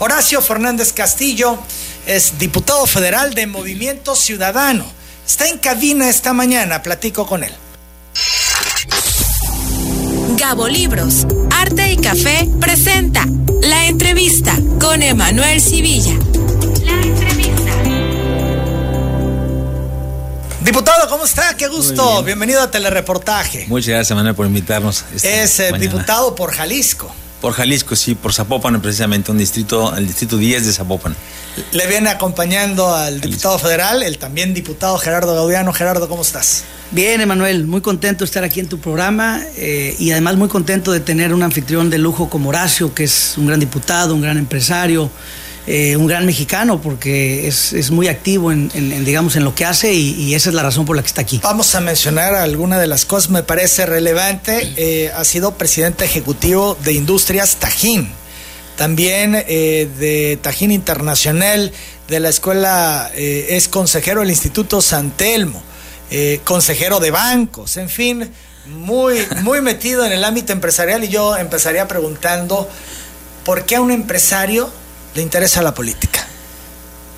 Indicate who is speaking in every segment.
Speaker 1: Horacio Fernández Castillo es diputado federal de Movimiento Ciudadano. Está en cabina esta mañana, platico con él.
Speaker 2: Gabo Libros, Arte y Café presenta la entrevista con Emanuel Civilla. La entrevista.
Speaker 1: Diputado, ¿cómo está? Qué gusto. Bienvenido a Telereportaje.
Speaker 3: Muchas gracias, Emanuel, por invitarnos.
Speaker 1: Es eh, diputado por Jalisco.
Speaker 3: Por Jalisco, sí, por Zapopan precisamente, un distrito, el distrito 10 de Zapopan.
Speaker 1: Le viene acompañando al diputado federal, el también diputado Gerardo Gaudiano. Gerardo, ¿cómo estás?
Speaker 4: Bien, Emanuel, muy contento de estar aquí en tu programa eh, y además muy contento de tener un anfitrión de lujo como Horacio, que es un gran diputado, un gran empresario eh, un gran mexicano porque es, muy activo en, digamos, en lo que hace y, esa es la razón por la que está aquí.
Speaker 1: Vamos a mencionar alguna de las cosas, me parece relevante. Eh, ha sido presidente ejecutivo de Industrias Tajín, también eh, de Tajín Internacional, de la escuela, es consejero del Instituto San Telmo, consejero de bancos, en fin, muy, muy metido en el ámbito empresarial y yo empezaría preguntando, ¿por qué un empresario le interesa la política?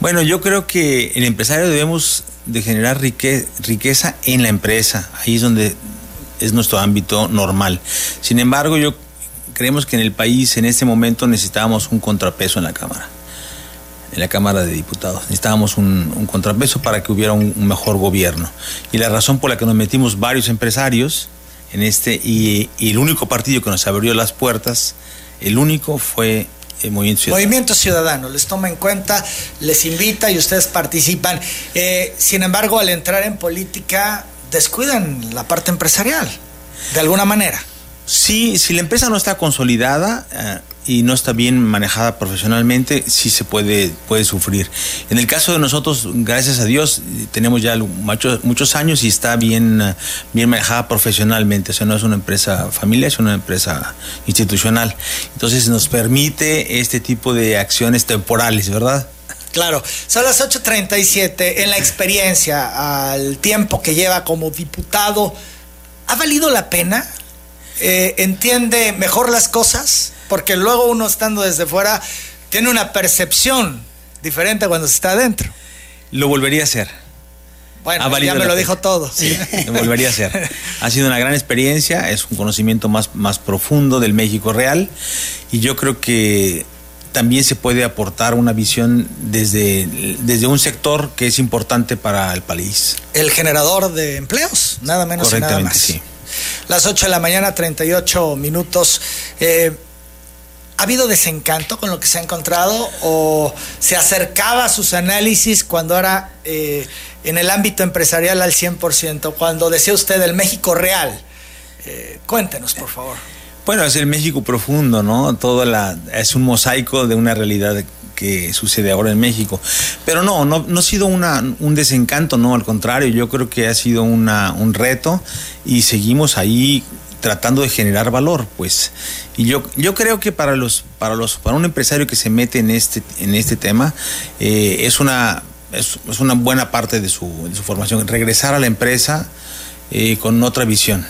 Speaker 3: Bueno, yo creo que el empresario debemos de generar riqueza en la empresa. Ahí es donde es nuestro ámbito normal. Sin embargo, yo creemos que en el país en este momento necesitábamos un contrapeso en la Cámara. En la Cámara de Diputados. Necesitábamos un, contrapeso para que hubiera un, mejor gobierno. Y la razón por la que nos metimos varios empresarios en este, y, y el único partido que nos abrió las puertas, el único fue
Speaker 1: Movimiento Ciudadano. les toma en cuenta, les invita y ustedes participan. Eh, sin embargo, al entrar en política, descuidan la parte empresarial, de alguna manera.
Speaker 3: Sí, si la empresa no está consolidada eh, y no está bien manejada profesionalmente, sí se puede, puede sufrir. En el caso de nosotros, gracias a Dios, tenemos ya muchos, muchos años y está bien, bien manejada profesionalmente. O sea, no es una empresa familiar, es una empresa institucional. Entonces nos permite este tipo de acciones temporales, ¿verdad?
Speaker 1: Claro, son las 8.37. En la experiencia, al tiempo que lleva como diputado, ¿ha valido la pena eh, entiende mejor las cosas, porque luego uno estando desde fuera tiene una percepción diferente cuando se está adentro.
Speaker 3: Lo volvería a hacer.
Speaker 1: Bueno, ya me lo dijo todo.
Speaker 3: Sí, lo volvería a hacer. Ha sido una gran experiencia, es un conocimiento más, más profundo del México real y yo creo que también se puede aportar una visión desde, desde un sector que es importante para el país.
Speaker 1: El generador de empleos, nada menos y nada más. Sí. Las 8 de la mañana, 38 minutos. Eh, ¿Ha habido desencanto con lo que se ha encontrado o se acercaba a sus análisis cuando era eh, en el ámbito empresarial al 100%? Cuando decía usted el México real. Eh, cuéntenos, por favor.
Speaker 3: Bueno, es el México profundo, ¿no? Todo la, es un mosaico de una realidad que sucede ahora en México. Pero no, no, no ha sido una, un desencanto, no, al contrario, yo creo que ha sido una, un reto y seguimos ahí tratando de generar valor, pues. Y yo, yo creo que para los, para los, para un empresario que se mete en este, en este tema, eh, es una, es, una buena parte de su, de su, formación, regresar a la empresa eh, con otra visión.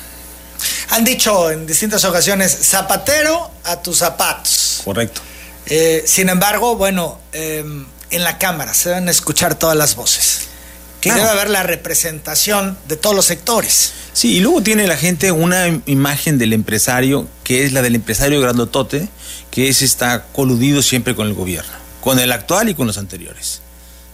Speaker 1: Han dicho en distintas ocasiones, zapatero a tus zapatos.
Speaker 3: Correcto.
Speaker 1: Eh, sin embargo, bueno, en la Cámara se deben escuchar todas las voces. Debe haber la representación de todos los sectores.
Speaker 3: Sí, y luego tiene la gente una imagen del empresario, que es la del empresario grandotote, que es está coludido siempre con el gobierno, con el actual y con los anteriores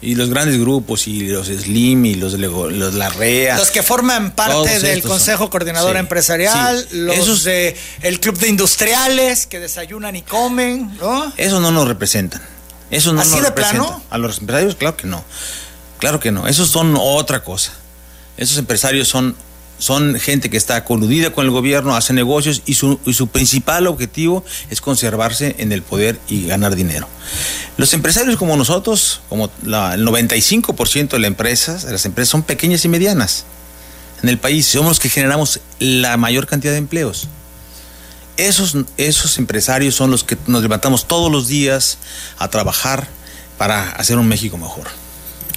Speaker 3: y los grandes grupos y los Slim y los, los Larrea.
Speaker 1: Los que forman parte del Consejo Coordinador Empresarial, los Esos, de el Club de Industriales que desayunan y comen, ¿no?
Speaker 3: Eso no nos representan. Eso no
Speaker 1: ¿Así
Speaker 3: nos
Speaker 1: de plano?
Speaker 3: A los empresarios, claro que no. Claro que no. Esos son otra cosa. Esos empresarios son son gente que está coludida con el gobierno, hace negocios y su, principal objetivo es conservarse en el poder y ganar dinero. Los empresarios como nosotros, como el 95% de las empresas, las empresas son pequeñas y medianas en el país, somos los que generamos la mayor cantidad de empleos. Esos, esos empresarios son los que nos levantamos todos los días a trabajar para hacer un México mejor.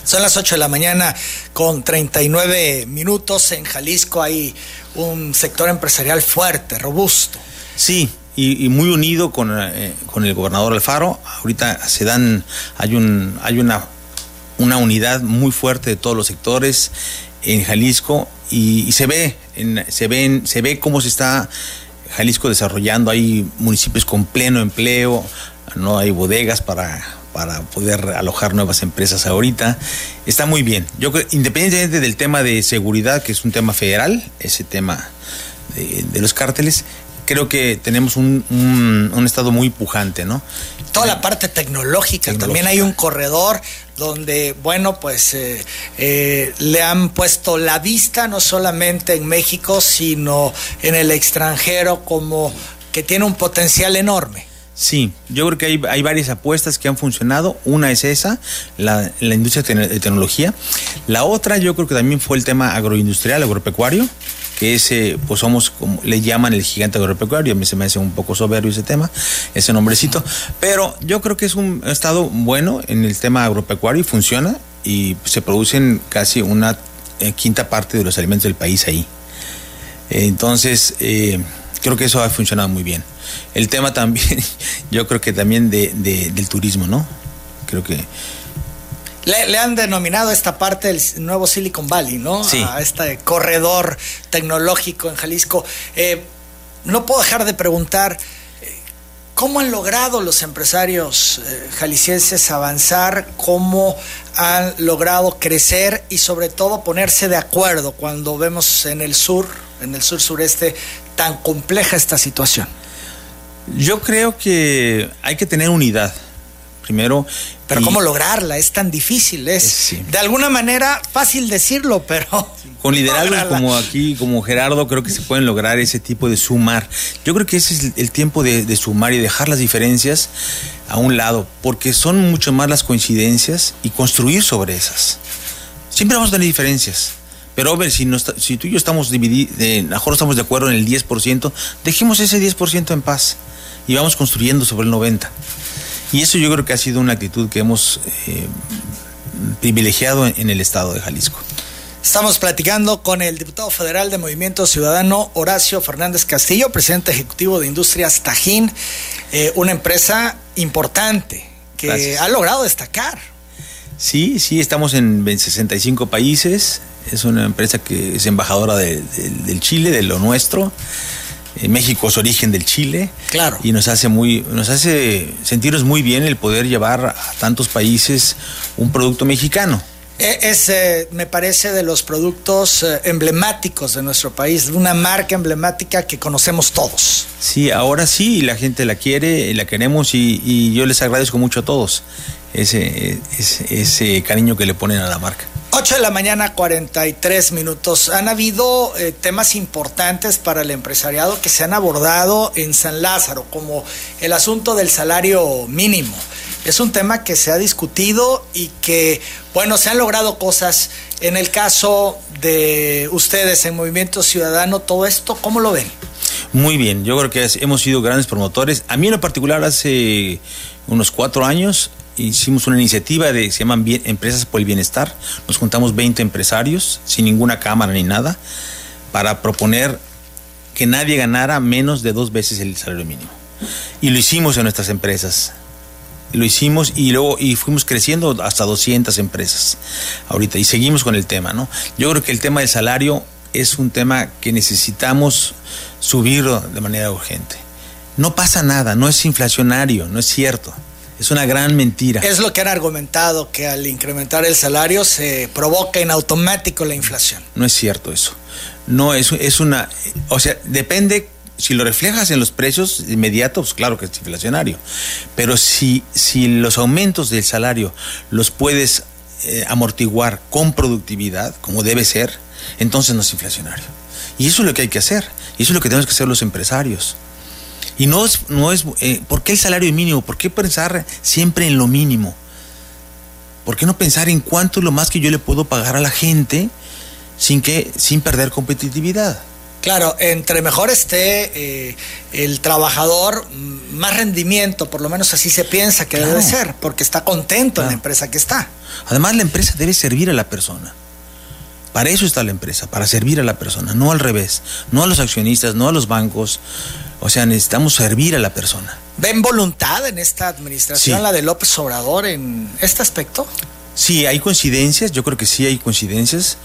Speaker 1: Son las 8 de la mañana con 39 minutos. En Jalisco hay un sector empresarial fuerte, robusto.
Speaker 3: Sí, y, muy unido con, eh, con, el gobernador Alfaro. Ahorita se dan, hay un, hay una, una unidad muy fuerte de todos los sectores en Jalisco y, se ve, se ven, se ve cómo se está Jalisco desarrollando. Hay municipios con pleno empleo, no hay bodegas para, para poder alojar nuevas empresas ahorita. Está muy bien. Yo independientemente del tema de seguridad, que es un tema federal, ese tema de, de los cárteles, creo que tenemos un, un, estado muy pujante, ¿no?
Speaker 1: Toda la parte tecnológica, también hay un corredor donde, bueno, pues eh, eh, le han puesto la vista no solamente en México, sino en el extranjero como que tiene un potencial enorme.
Speaker 3: Sí, yo creo que hay, hay, varias apuestas que han funcionado. Una es esa, la, la industria de tecnología. La otra yo creo que también fue el tema agroindustrial, agropecuario que ese, pues somos, como le llaman el gigante agropecuario, a mí se me hace un poco soberbio ese tema, ese nombrecito, pero yo creo que es un estado bueno en el tema agropecuario y funciona y se producen casi una eh, quinta parte de los alimentos del país ahí. Entonces, eh, creo que eso ha funcionado muy bien. El tema también, yo creo que también de, del turismo, ¿no? Creo que
Speaker 1: le, han denominado esta parte del nuevo Silicon Valley, ¿no?
Speaker 3: Sí.
Speaker 1: A este corredor tecnológico en Jalisco. Eh, no puedo dejar de preguntar, eh, ¿cómo han logrado los empresarios eh, jaliscienses avanzar? ¿Cómo han logrado crecer y sobre todo ponerse de acuerdo cuando vemos en el sur, en el sur sureste, tan compleja esta situación?
Speaker 3: Yo creo que hay que tener unidad primero.
Speaker 1: Pero ¿cómo lograrla? Es tan difícil, es de alguna manera fácil decirlo, pero...
Speaker 3: Con liderazgos como aquí, como Gerardo, creo que se pueden lograr ese tipo de sumar. Yo creo que ese es el tiempo de, sumar y dejar las diferencias a un lado, porque son mucho más las coincidencias y construir sobre esas. Siempre vamos a tener diferencias. Pero, ver, si, si tú y yo estamos divididos, mejor estamos de acuerdo en el 10%, dejemos ese 10% en paz y vamos construyendo sobre el 90%. Y eso yo creo que ha sido una actitud que hemos eh, privilegiado en el estado de Jalisco.
Speaker 1: Estamos platicando con el diputado federal de Movimiento Ciudadano, Horacio Fernández Castillo, presidente ejecutivo de Industrias Tajín, eh, una empresa importante que ha logrado destacar.
Speaker 3: Sí, sí, estamos en 65 países, es una empresa que es embajadora del Chile, de lo nuestro. Eh, México es origen del Chile.
Speaker 1: Claro.
Speaker 3: Y nos hace muy, nos hace sentirnos muy bien el poder llevar a tantos países un producto mexicano.
Speaker 1: E, es, eh, me parece, de los productos eh, emblemáticos de nuestro país, una marca emblemática que conocemos todos.
Speaker 3: Sí, ahora sí, la gente la quiere, la queremos y, y yo les agradezco mucho a todos ese, ese, ese cariño que le ponen a la marca.
Speaker 1: 8 de la mañana, 43 minutos. Han habido eh, temas importantes para el empresariado que se han abordado en San Lázaro, como el asunto del salario mínimo. Es un tema que se ha discutido y que, bueno, se han logrado cosas. En el caso de ustedes en Movimiento Ciudadano, todo esto, ¿cómo lo ven?
Speaker 3: Muy bien, yo creo que hemos sido grandes promotores. A mí en lo particular hace unos cuatro años hicimos una iniciativa de, se llaman Empresas por el Bienestar. Nos juntamos 20 empresarios, sin ninguna cámara ni nada, para proponer que nadie ganara menos de dos veces el salario mínimo. Y lo hicimos en nuestras empresas. Lo hicimos y luego y fuimos creciendo hasta 200 empresas ahorita y seguimos con el tema, ¿no? Yo creo que el tema del salario es un tema que necesitamos subirlo de manera urgente. No pasa nada, no es inflacionario, no es cierto. Es una gran mentira.
Speaker 1: Es lo que han argumentado, que al incrementar el salario se provoca en automático la inflación.
Speaker 3: No es cierto eso. No, es, es una... O sea, depende si lo reflejas en los precios inmediatos, pues claro que es inflacionario. Pero si, si los aumentos del salario los puedes eh, amortiguar con productividad, como debe ser, entonces no es inflacionario. Y eso es lo que hay que hacer. Y eso es lo que tenemos que hacer los empresarios. Y no es, no es eh, ¿por qué el salario mínimo? ¿Por qué pensar siempre en lo mínimo? ¿Por qué no pensar en cuánto es lo más que yo le puedo pagar a la gente sin, que, sin perder competitividad?
Speaker 1: Claro, entre mejor esté eh, el trabajador, más rendimiento, por lo menos así se piensa que debe ser, porque está contento en la empresa que está.
Speaker 3: Además, la empresa debe servir a la persona. Para eso está la empresa, para servir a la persona, no al revés, no a los accionistas, no a los bancos, O sea, necesitamos servir a la persona.
Speaker 1: ¿Ven voluntad en esta administración,
Speaker 3: Sí.
Speaker 1: la de López Obrador, en este aspecto?
Speaker 3: Sí, hay coincidencias, yo creo que sí hay coincidencias.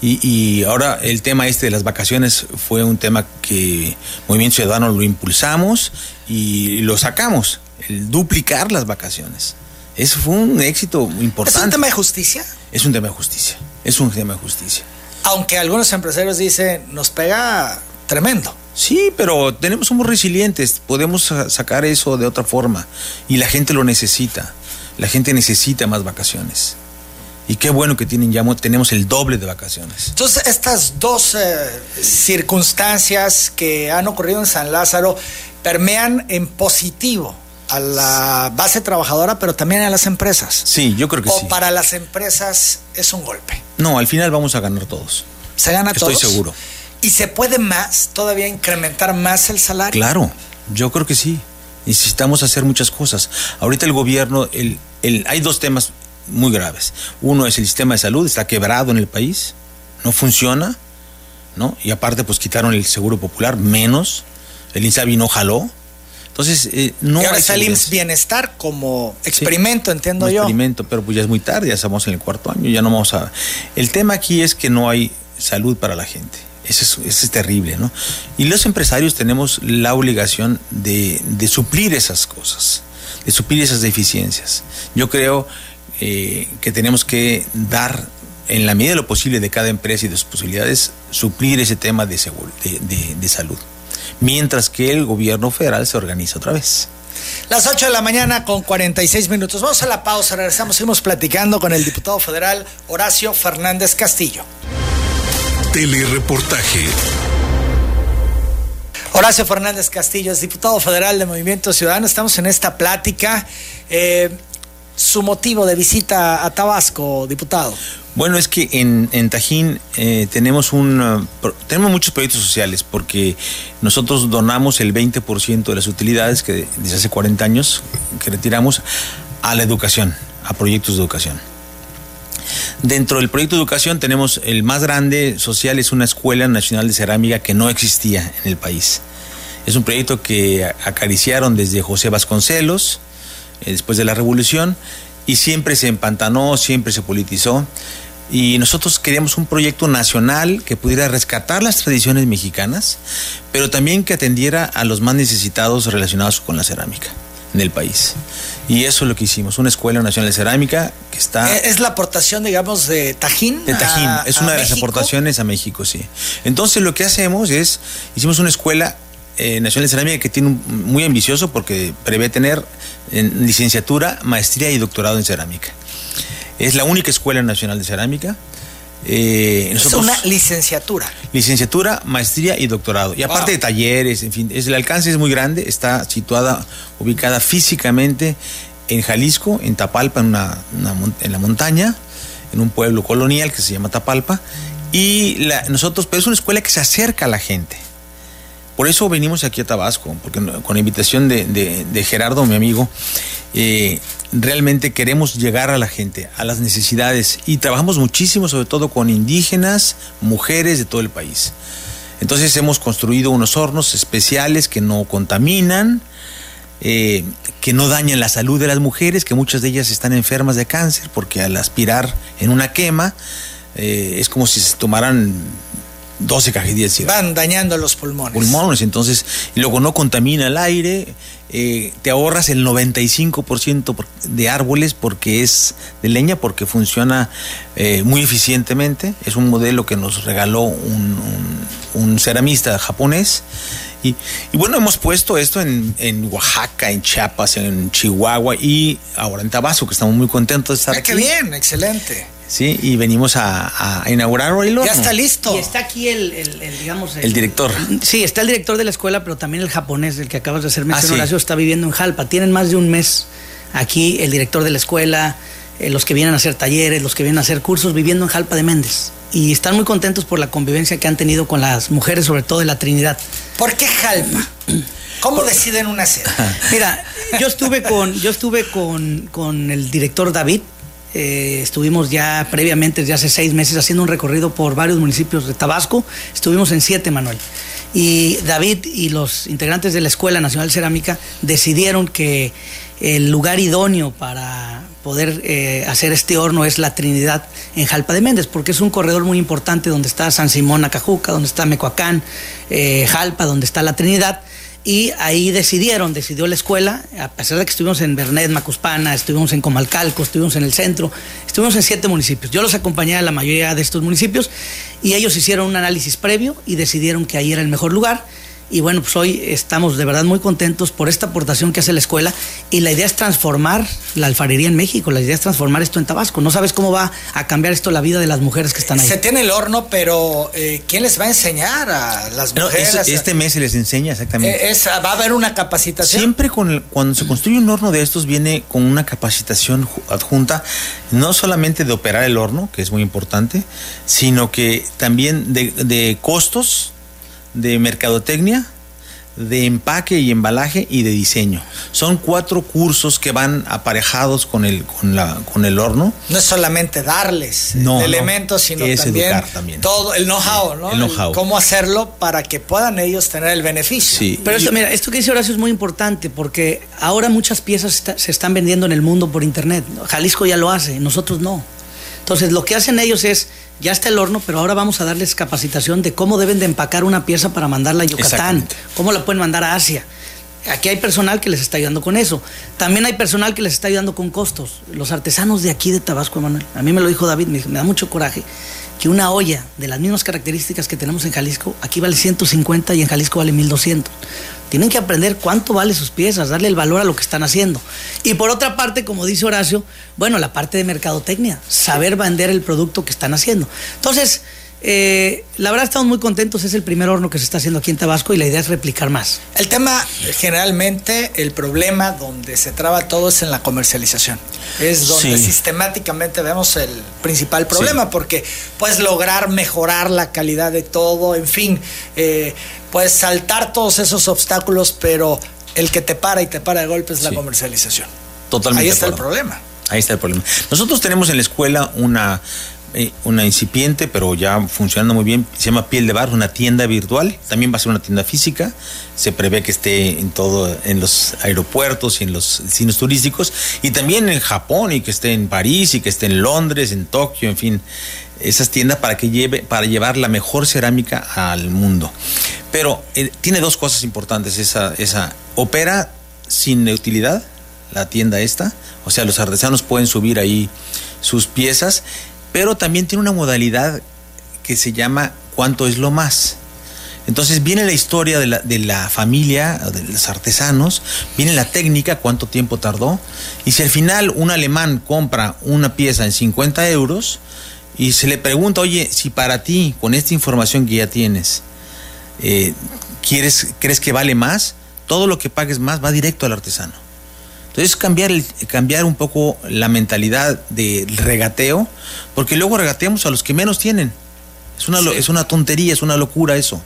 Speaker 3: Y, y ahora el tema este de las vacaciones fue un tema que Movimiento Ciudadano lo impulsamos y lo sacamos, el duplicar las vacaciones. Eso fue un éxito
Speaker 1: ¿Es
Speaker 3: importante.
Speaker 1: un tema de justicia?
Speaker 3: Es un tema de justicia, es un tema de justicia.
Speaker 1: Aunque algunos empresarios dicen, nos pega tremendo.
Speaker 3: Sí, pero tenemos, somos resilientes, podemos sa- sacar eso de otra forma y la gente lo necesita. La gente necesita más vacaciones. Y qué bueno que tienen ya mo- tenemos el doble de vacaciones.
Speaker 1: Entonces, estas dos eh, circunstancias que han ocurrido en San Lázaro permean en positivo a la base trabajadora, pero también a las empresas.
Speaker 3: Sí, yo creo que
Speaker 1: o
Speaker 3: sí.
Speaker 1: para las empresas es un golpe.
Speaker 3: No, al final vamos a ganar todos.
Speaker 1: Se gana
Speaker 3: Estoy
Speaker 1: todos.
Speaker 3: seguro.
Speaker 1: ¿Y se puede más, todavía incrementar más el salario?
Speaker 3: Claro, yo creo que sí. Necesitamos hacer muchas cosas. Ahorita el gobierno, el, el, hay dos temas muy graves. Uno es el sistema de salud, está quebrado en el país, no funciona, ¿no? Y aparte, pues quitaron el seguro popular, menos. El INSABI no jaló. Entonces, eh, no
Speaker 1: y ahora está el. IMSS Bienestar como experimento, entiendo
Speaker 3: Un
Speaker 1: yo.
Speaker 3: experimento, pero pues ya es muy tarde, ya estamos en el cuarto año, ya no vamos a... El tema aquí es que no hay salud para la gente. Eso es, terrible, ¿no? Y los empresarios tenemos la obligación de, suplir esas cosas, de suplir esas deficiencias. Yo creo eh, que tenemos que dar, en la medida de lo posible de cada empresa y de sus posibilidades, suplir ese tema de, seguro, de, de- de salud. Mientras que el gobierno federal se organiza otra vez.
Speaker 1: Las 8 de la mañana con 46 minutos. Vamos a la pausa, regresamos, seguimos platicando con el diputado federal Horacio Fernández Castillo.
Speaker 5: Telereportaje.
Speaker 1: Horacio Fernández Castillo es diputado federal de Movimiento Ciudadano. Estamos en esta plática. Eh, su motivo de visita a Tabasco, diputado.
Speaker 3: Bueno, es que en, en Tajín eh, tenemos un pro- tenemos muchos proyectos sociales porque nosotros donamos el 20% de las utilidades que desde hace 40 años que retiramos a la educación, a proyectos de educación. Dentro del proyecto de educación tenemos el más grande social, es una escuela nacional de cerámica que no existía en el país. Es un proyecto que acariciaron desde José Vasconcelos, eh, después de la revolución, y siempre se empantanó, siempre se politizó. Y nosotros queríamos un proyecto nacional que pudiera rescatar las tradiciones mexicanas, pero también que atendiera a los más necesitados relacionados con la cerámica en el país. Y eso es lo que hicimos, una escuela nacional de cerámica que está...
Speaker 1: Es la aportación, digamos, de Tajín.
Speaker 3: De Tajín,
Speaker 1: a-
Speaker 3: es una de las aportaciones a México, sí. Entonces lo que hacemos es, hicimos una escuela eh, nacional de cerámica que tiene un, muy ambicioso porque prevé tener en licenciatura, maestría y doctorado en cerámica. Es la única escuela nacional de cerámica. Eh,
Speaker 1: Es una licenciatura.
Speaker 3: licenciatura, maestría y doctorado. Y aparte
Speaker 1: Wow.
Speaker 3: de talleres, en fin, es, el alcance es muy grande, está situada, ubicada físicamente en Jalisco, en Tapalpa, en, una, en la montaña, en un pueblo colonial que se llama Tapalpa. Y la- nosotros, pero es una escuela que se acerca a la gente. Por eso venimos aquí a Tabasco, porque con la invitación de Gerardo, mi amigo, eh, realmente queremos llegar a la gente, a las necesidades, y trabajamos muchísimo, sobre todo con indígenas, mujeres de todo el país. Entonces hemos construido unos hornos especiales que no contaminan, eh, que no dañan la salud de las mujeres, que muchas de ellas están enfermas de cáncer, porque al aspirar en una quema eh, es como si se tomaran 12 cajedillas de cigarro
Speaker 1: Van dañando los pulmones.
Speaker 3: pulmones, entonces, y luego no contamina el aire, eh, te ahorras el 95% por- de árboles porque es de leña, porque funciona eh, muy eficientemente, es un modelo que nos regaló un, un- un ceramista japonés. Y, y bueno, hemos puesto esto en, en Oaxaca, en Chiapas, en Chihuahua y ahora en Tabasco, que estamos muy contentos de estar
Speaker 1: Ah, qué bien, excelente.
Speaker 3: Sí, y venimos a, a inaugurar hoy el
Speaker 1: Ya está listo.
Speaker 4: Y está aquí el, el- el, digamos...
Speaker 3: El director.
Speaker 4: Sí, está el director de la escuela, pero también el japonés, del que acabas de hacer mención,
Speaker 3: Ah, sí.
Speaker 4: Horacio, está viviendo en Jalpa. Tienen más de un mes aquí el director de la escuela, eh, los que vienen a hacer talleres, los que vienen a hacer cursos, viviendo en Jalpa de Méndez. Y están muy contentos por la convivencia que han tenido con las mujeres, sobre todo de la Trinidad.
Speaker 1: ¿Por qué Jalpa? ¿Cómo deciden una sede?
Speaker 4: Mira, yo estuve con, yo estuve con, con el director David Eh, estuvimos ya previamente, desde hace seis meses, haciendo un recorrido por varios municipios de Tabasco. Estuvimos en siete, Manuel. Y David y los integrantes de la Escuela Nacional Cerámica decidieron que el lugar idóneo para poder eh, hacer este horno es la Trinidad en Jalpa de Méndez, porque es un corredor muy importante donde está San Simón Acajuca, donde está Mecoacán, eh, Jalpa, donde está la Trinidad y ahí decidieron, decidió la escuela, a pesar de que estuvimos en Bernet, Macuspana, estuvimos en Comalcalco, estuvimos en el centro, estuvimos en siete municipios. Yo los acompañé a la mayoría de estos municipios y ellos hicieron un análisis previo y decidieron que ahí era el mejor lugar y bueno, pues hoy estamos de verdad muy contentos por esta aportación que hace la escuela y la idea es transformar la alfarería en México, la idea es transformar esto en Tabasco. No sabes cómo va a cambiar esto la vida de las mujeres que están ahí.
Speaker 1: Se tiene el horno, pero eh, ¿quién les va a enseñar a las mujeres?
Speaker 3: este mes se les enseña exactamente.
Speaker 1: Eh, va a haber una capacitación.
Speaker 3: Siempre con cuando se construye un horno de estos viene con una capacitación adjunta, no solamente de operar el horno, que es muy importante, sino que también de, de costos de mercadotecnia, de empaque y embalaje y de diseño. Son cuatro cursos que van aparejados con el, con la, con el horno.
Speaker 1: No es solamente darles elementos, sino también, todo el know-how, ¿no? El know cómo hacerlo para que puedan ellos tener el beneficio.
Speaker 4: Sí. Pero esto, mira, esto que dice Horacio es muy importante porque ahora muchas piezas se están vendiendo en el mundo por internet. Jalisco ya lo hace, nosotros no. Entonces, lo que hacen ellos es ya está el horno, pero ahora vamos a darles capacitación de cómo deben de empacar una pieza para mandarla a Yucatán, cómo la pueden mandar a Asia. Aquí hay personal que les está ayudando con eso. También hay personal que les está ayudando con costos. Los artesanos de aquí de Tabasco, Emanuel. A mí me lo dijo David, me, me da mucho coraje que una olla de las mismas características que tenemos en Jalisco, aquí vale 150 y en Jalisco vale 1200. Tienen que aprender cuánto vale sus piezas, darle el valor a lo que están haciendo. Y por otra parte, como dice Horacio, bueno, la parte de mercadotecnia, saber vender el producto que están haciendo. Entonces, eh, la verdad estamos muy contentos, es el primer horno que se está haciendo aquí en Tabasco y la idea es replicar más.
Speaker 1: El tema, generalmente, el problema donde se traba todo es en la comercialización. Es donde sistemáticamente vemos el principal problema, porque puedes lograr mejorar la calidad de todo, en fin, eh, puedes saltar todos esos obstáculos, pero el que te para y te para de golpe es la comercialización.
Speaker 3: Totalmente.
Speaker 1: Ahí está el problema.
Speaker 3: Ahí está el problema. Nosotros tenemos en la escuela una una incipiente, pero ya funcionando muy bien, se llama Piel de Bar, una tienda virtual, también va a ser una tienda física, se prevé que esté en todo, en los aeropuertos y en los cines turísticos, y también en Japón, y que esté en París, y que esté en Londres, en Tokio, en fin, esas tiendas para que lleve, para llevar la mejor cerámica al mundo. Pero eh, tiene dos cosas importantes, esa, esa, opera sin utilidad, la tienda esta, o sea, los artesanos pueden subir ahí sus piezas pero también tiene una modalidad que se llama cuánto es lo más. Entonces viene la historia de la, de la, familia, de los artesanos, viene la técnica, cuánto tiempo tardó, y si al final un alemán compra una pieza en 50 euros y se le pregunta, oye, si para ti, con esta información que ya tienes, eh, ¿quieres, ¿crees que vale más? Todo lo que pagues más va directo al artesano. Entonces cambiar, el, cambiar un poco la mentalidad del regateo, porque luego regateamos a los que menos tienen. Es una, es una tontería, es una locura eso.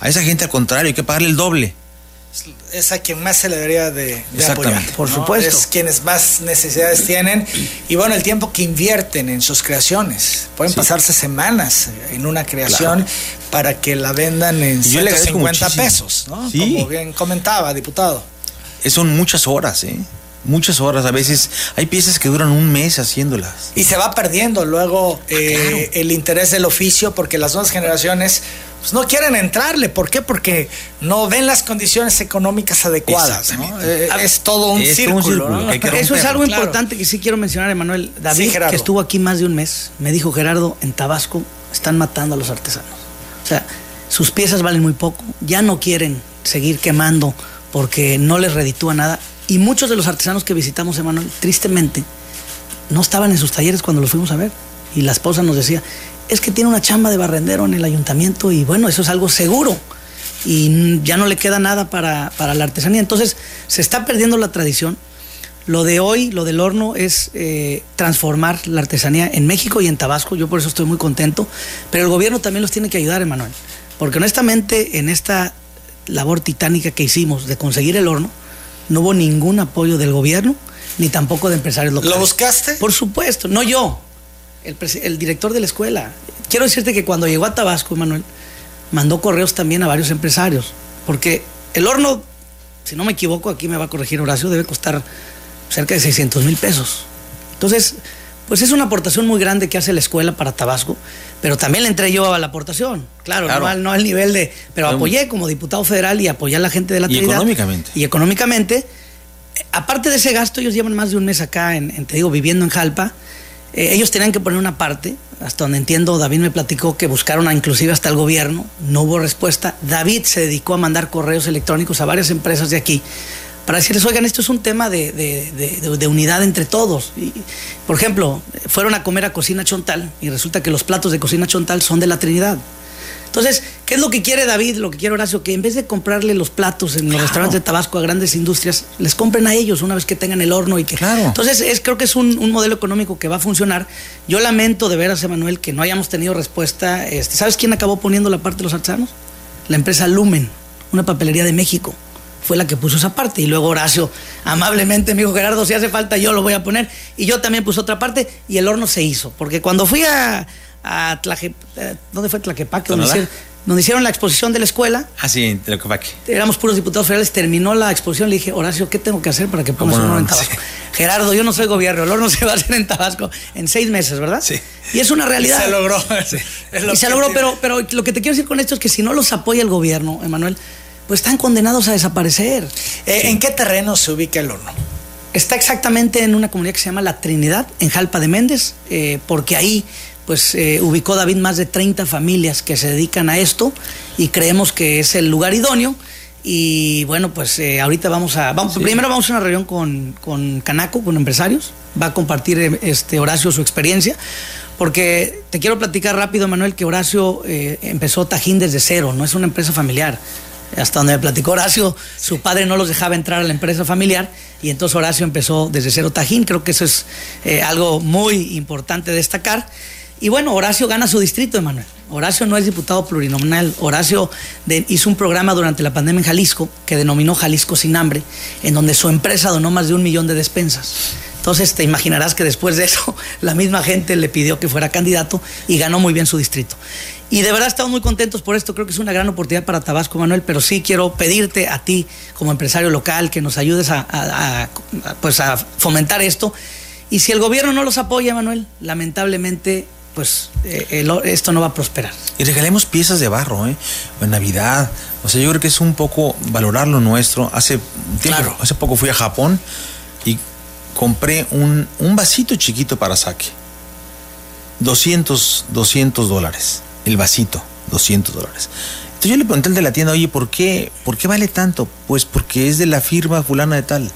Speaker 3: A esa gente al contrario, hay que pagarle el doble.
Speaker 1: Es a quien más se le debería de, apoyar.
Speaker 4: Por supuesto.
Speaker 1: Es quienes más necesidades tienen. Y bueno, el tiempo que invierten en sus creaciones. Pueden pasarse semanas en una creación para que la vendan en 150 pesos, ¿no? Como bien comentaba, diputado.
Speaker 3: Son muchas horas, ¿eh? Muchas horas, a veces hay piezas que duran un mes haciéndolas.
Speaker 1: Y se va perdiendo luego ah, eh, el interés del oficio porque las nuevas generaciones pues, no quieren entrarle. ¿Por qué? Porque no ven las condiciones económicas adecuadas. Eh, es todo un círculo.
Speaker 4: Eso es algo importante que sí quiero mencionar, Emanuel. David, que estuvo aquí más de un mes, me dijo Gerardo, en Tabasco están matando a los artesanos. O sea, sus piezas valen muy poco, ya no quieren seguir quemando porque no les reditúa nada y muchos de los artesanos que visitamos, Emanuel, tristemente, no estaban en sus talleres cuando los fuimos a ver. Y la esposa nos decía, es que tiene una chamba de barrendero en el ayuntamiento y bueno, eso es algo seguro. Y ya no le queda nada para, la artesanía. Entonces, se está perdiendo la tradición. Lo de hoy, lo del horno, es eh, transformar la artesanía en México y en Tabasco. Yo por eso estoy muy contento. Pero el gobierno también los tiene que ayudar, Emanuel. Porque honestamente, en esta labor titánica que hicimos de conseguir el horno, no hubo ningún apoyo del gobierno ni tampoco de empresarios locales.
Speaker 1: ¿Lo buscaste?
Speaker 4: Por supuesto, no yo, el, el director de la escuela. Quiero decirte que cuando llegó a Tabasco, Manuel, mandó correos también a varios empresarios, porque el horno, si no me equivoco, aquí me va a corregir Horacio, debe costar cerca de 600 mil pesos. Entonces, pues es una aportación muy grande que hace la escuela para Tabasco, pero también le entré yo a la aportación. Claro, No, al, nivel de. Pero apoyé como diputado federal y apoyé a la gente de la
Speaker 3: Y económicamente.
Speaker 4: Y económicamente. Aparte de ese gasto, ellos llevan más de un mes acá, en, te digo, viviendo en Jalpa. Eh, ellos tenían que poner una parte, hasta donde entiendo, David me platicó que buscaron a, inclusive hasta el gobierno, no hubo respuesta. David se dedicó a mandar correos electrónicos a varias empresas de aquí para decirles, oigan, esto es un tema de, unidad entre todos. Y, por ejemplo, fueron a comer a Cocina Chontal y resulta que los platos de Cocina Chontal son de la Trinidad. Entonces, ¿qué es lo que quiere David, lo que quiere Horacio? Que en vez de comprarle los platos en los restaurantes de Tabasco a grandes industrias, les compren a ellos una vez que tengan el horno y que...
Speaker 3: Claro.
Speaker 4: Entonces, es, creo que es un, modelo económico que va a funcionar. Yo lamento de veras, Emanuel, que no hayamos tenido respuesta. Este, ¿Sabes quién acabó poniendo la parte de los artesanos? La empresa Lumen, una papelería de México fue la que puso esa parte. Y luego Horacio amablemente me dijo, Gerardo, si hace falta yo lo voy a poner. Y yo también puse otra parte y el horno se hizo. Porque cuando fui a, a Tlaje, eh, ¿dónde fue Tlaquepaque? Donde hicieron, donde hicieron la exposición de la escuela.
Speaker 3: Ah, sí, en Tlaquepaque.
Speaker 4: Éramos puros diputados federales. Terminó la exposición. Le dije, Horacio, ¿qué tengo que hacer para que pongas un horno en Tabasco? Gerardo, yo no soy gobierno. El horno se va a hacer en Tabasco en seis meses, ¿verdad?
Speaker 3: Sí.
Speaker 4: Y es una realidad.
Speaker 1: Y se logró.
Speaker 4: y se logró, pero, pero lo que te quiero decir con esto es que si no los apoya el gobierno, Emanuel, pues están condenados a desaparecer.
Speaker 1: Eh, ¿En qué terreno se ubica el horno?
Speaker 4: Está exactamente en una comunidad que se llama La Trinidad, en Jalpa de Méndez, eh, porque ahí pues eh, ubicó David más de 30 familias que se dedican a esto y creemos que es el lugar idóneo. Y bueno, pues ahorita vamos a. Vamos, Primero vamos a una reunión con, con, Canaco, con empresarios. Va a compartir este Horacio su experiencia. Porque te quiero platicar rápido, Manuel, que Horacio empezó Tajín desde cero, no es una empresa familiar hasta donde me platicó Horacio, su padre no los dejaba entrar a la empresa familiar y entonces Horacio empezó desde cero Tajín. Creo que eso es eh, algo muy importante destacar. Y bueno, Horacio gana su distrito, Emanuel. Horacio no es diputado plurinominal. Horacio hizo un programa durante la pandemia en Jalisco que denominó Jalisco sin hambre, en donde su empresa donó más de un millón de despensas. Entonces te imaginarás que después de eso la misma gente le pidió que fuera candidato y ganó muy bien su distrito. Y de verdad estamos muy contentos por esto, creo que es una gran oportunidad para Tabasco, Manuel, pero sí quiero pedirte a ti como empresario local que nos ayudes a, pues a fomentar esto. Y si el gobierno no los apoya, Manuel, lamentablemente pues eh, esto no va a prosperar.
Speaker 3: Y regalemos piezas de barro, ¿eh? En Navidad. O sea, yo creo que es un poco valorar lo nuestro. Hace tiempo, hace poco fui a Japón y compré un, un vasito chiquito para saque. 200, 200 dólares el vasito, 200 dólares. Entonces yo le pregunté al de la tienda, oye, ¿por qué, ¿por qué vale tanto? Pues porque es de la firma fulana de tal.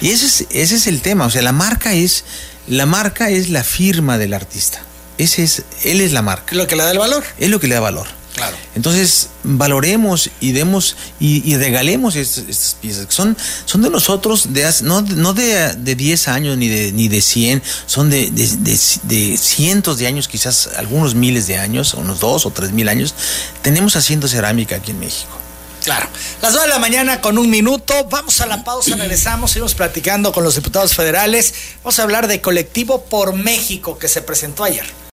Speaker 3: Y ese es, ese es el tema, o sea, la marca es, la marca es la firma del artista. Ese es, él es la marca.
Speaker 1: Lo que le da el valor.
Speaker 3: Es lo que le da valor.
Speaker 1: Claro.
Speaker 3: Entonces, valoremos y demos y, regalemos estas, piezas. Son, son de nosotros, de, no, no de, de 10 años ni de, ni de 100, son de, de, cientos de años, quizás algunos miles de años, unos dos o tres mil años. Tenemos haciendo cerámica aquí en México.
Speaker 1: Claro. Las 2 de la mañana con un minuto. Vamos a la pausa, regresamos, seguimos platicando con los diputados federales. Vamos a hablar de Colectivo por México que se presentó ayer.